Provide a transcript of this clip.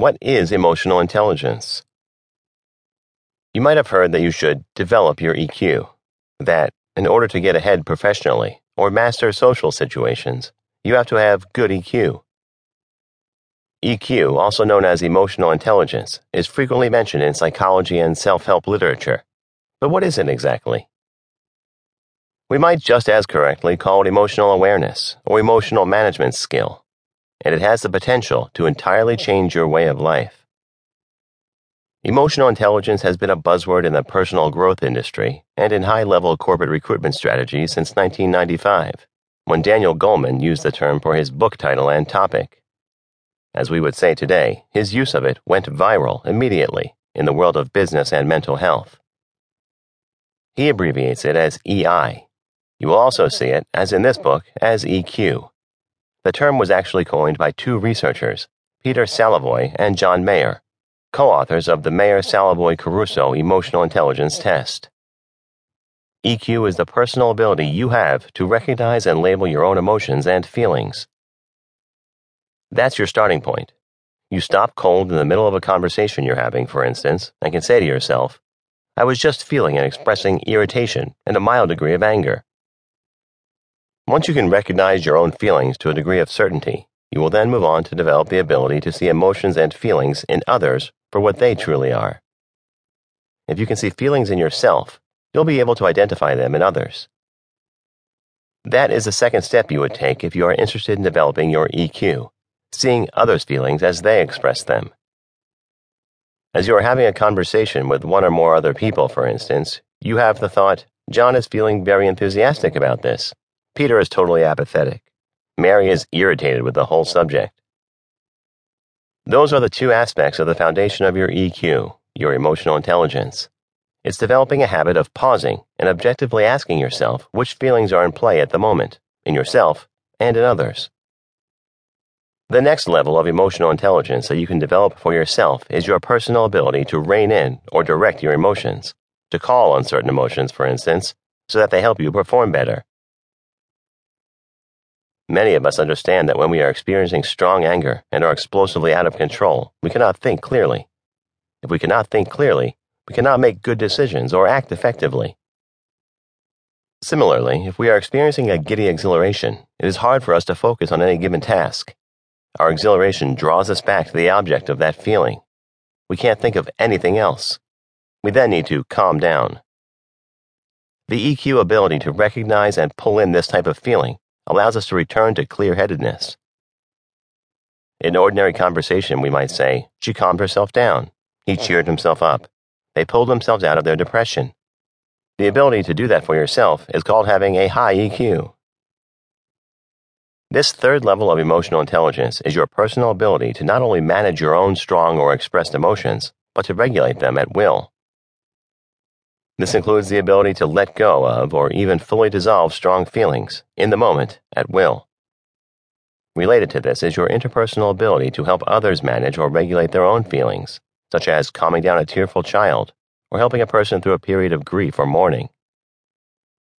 What is emotional intelligence? You might have heard that you should develop your EQ, that in order to get ahead professionally or master social situations, you have to have good EQ. EQ, also known as emotional intelligence, is frequently mentioned in psychology and self help literature. But what is it exactly? We might just as correctly call it emotional awareness or emotional management skill, and it has the potential to entirely change your way of life. Emotional intelligence has been a buzzword in the personal growth industry and in high level corporate recruitment strategies since 1995, when Daniel Goleman used the term for his book title and topic. As we would say today, his use of it went viral immediately in the world of business and mental health. He abbreviates it as EI. You will also see it, as in this book, as EQ. The term was actually coined by two researchers, Peter Salovey and John Mayer co authors of the Mayer Salovey Caruso Emotional Intelligence Test. EQ is the personal ability you have to recognize and label your own emotions and feelings. That's your starting point. You stop cold in the middle of a conversation you're having, for instance, and can say to yourself, I was just feeling and expressing irritation and a mild degree of anger. Once you can recognize your own feelings to a degree of certainty, you will then move on to develop the ability to see emotions and feelings in others for what they truly are. If you can see feelings in yourself, you'll be able to identify them in others. That is the second step you would take if you are interested in developing your EQ, seeing others' feelings as they express them. As you are having a conversation with one or more other people, for instance, you have the thought, John is feeling very enthusiastic about this. Peter is totally apathetic. Mary is irritated with the whole subject. Those are the two aspects of the foundation of your EQ, your emotional intelligence. It's developing a habit of pausing and objectively asking yourself which feelings are in play at the moment, in yourself and in others. The next level of emotional intelligence that you can develop for yourself is your personal ability to rein in or direct your emotions, to call on certain emotions, for instance, so that they help you perform better. Many of us understand that when we are experiencing strong anger and are explosively out of control, we cannot think clearly. If we cannot think clearly, we cannot make good decisions or act effectively. Similarly, if we are experiencing a giddy exhilaration, it is hard for us to focus on any given task. Our exhilaration draws us back to the object of that feeling. We can't think of anything else. We then need to calm down. The EQ ability to recognize and pull in this type of feeling allows us to return to clear headedness. In ordinary conversation, we might say, She calmed herself down. He cheered himself up. They pulled themselves out of their depression. The ability to do that for yourself is called having a high EQ. This third level of emotional intelligence is your personal ability to not only manage your own strong or expressed emotions, but to regulate them at will. This includes the ability to let go of or even fully dissolve strong feelings, in the moment, at will. Related to this is your interpersonal ability to help others manage or regulate their own feelings, such as calming down a tearful child or helping a person through a period of grief or mourning.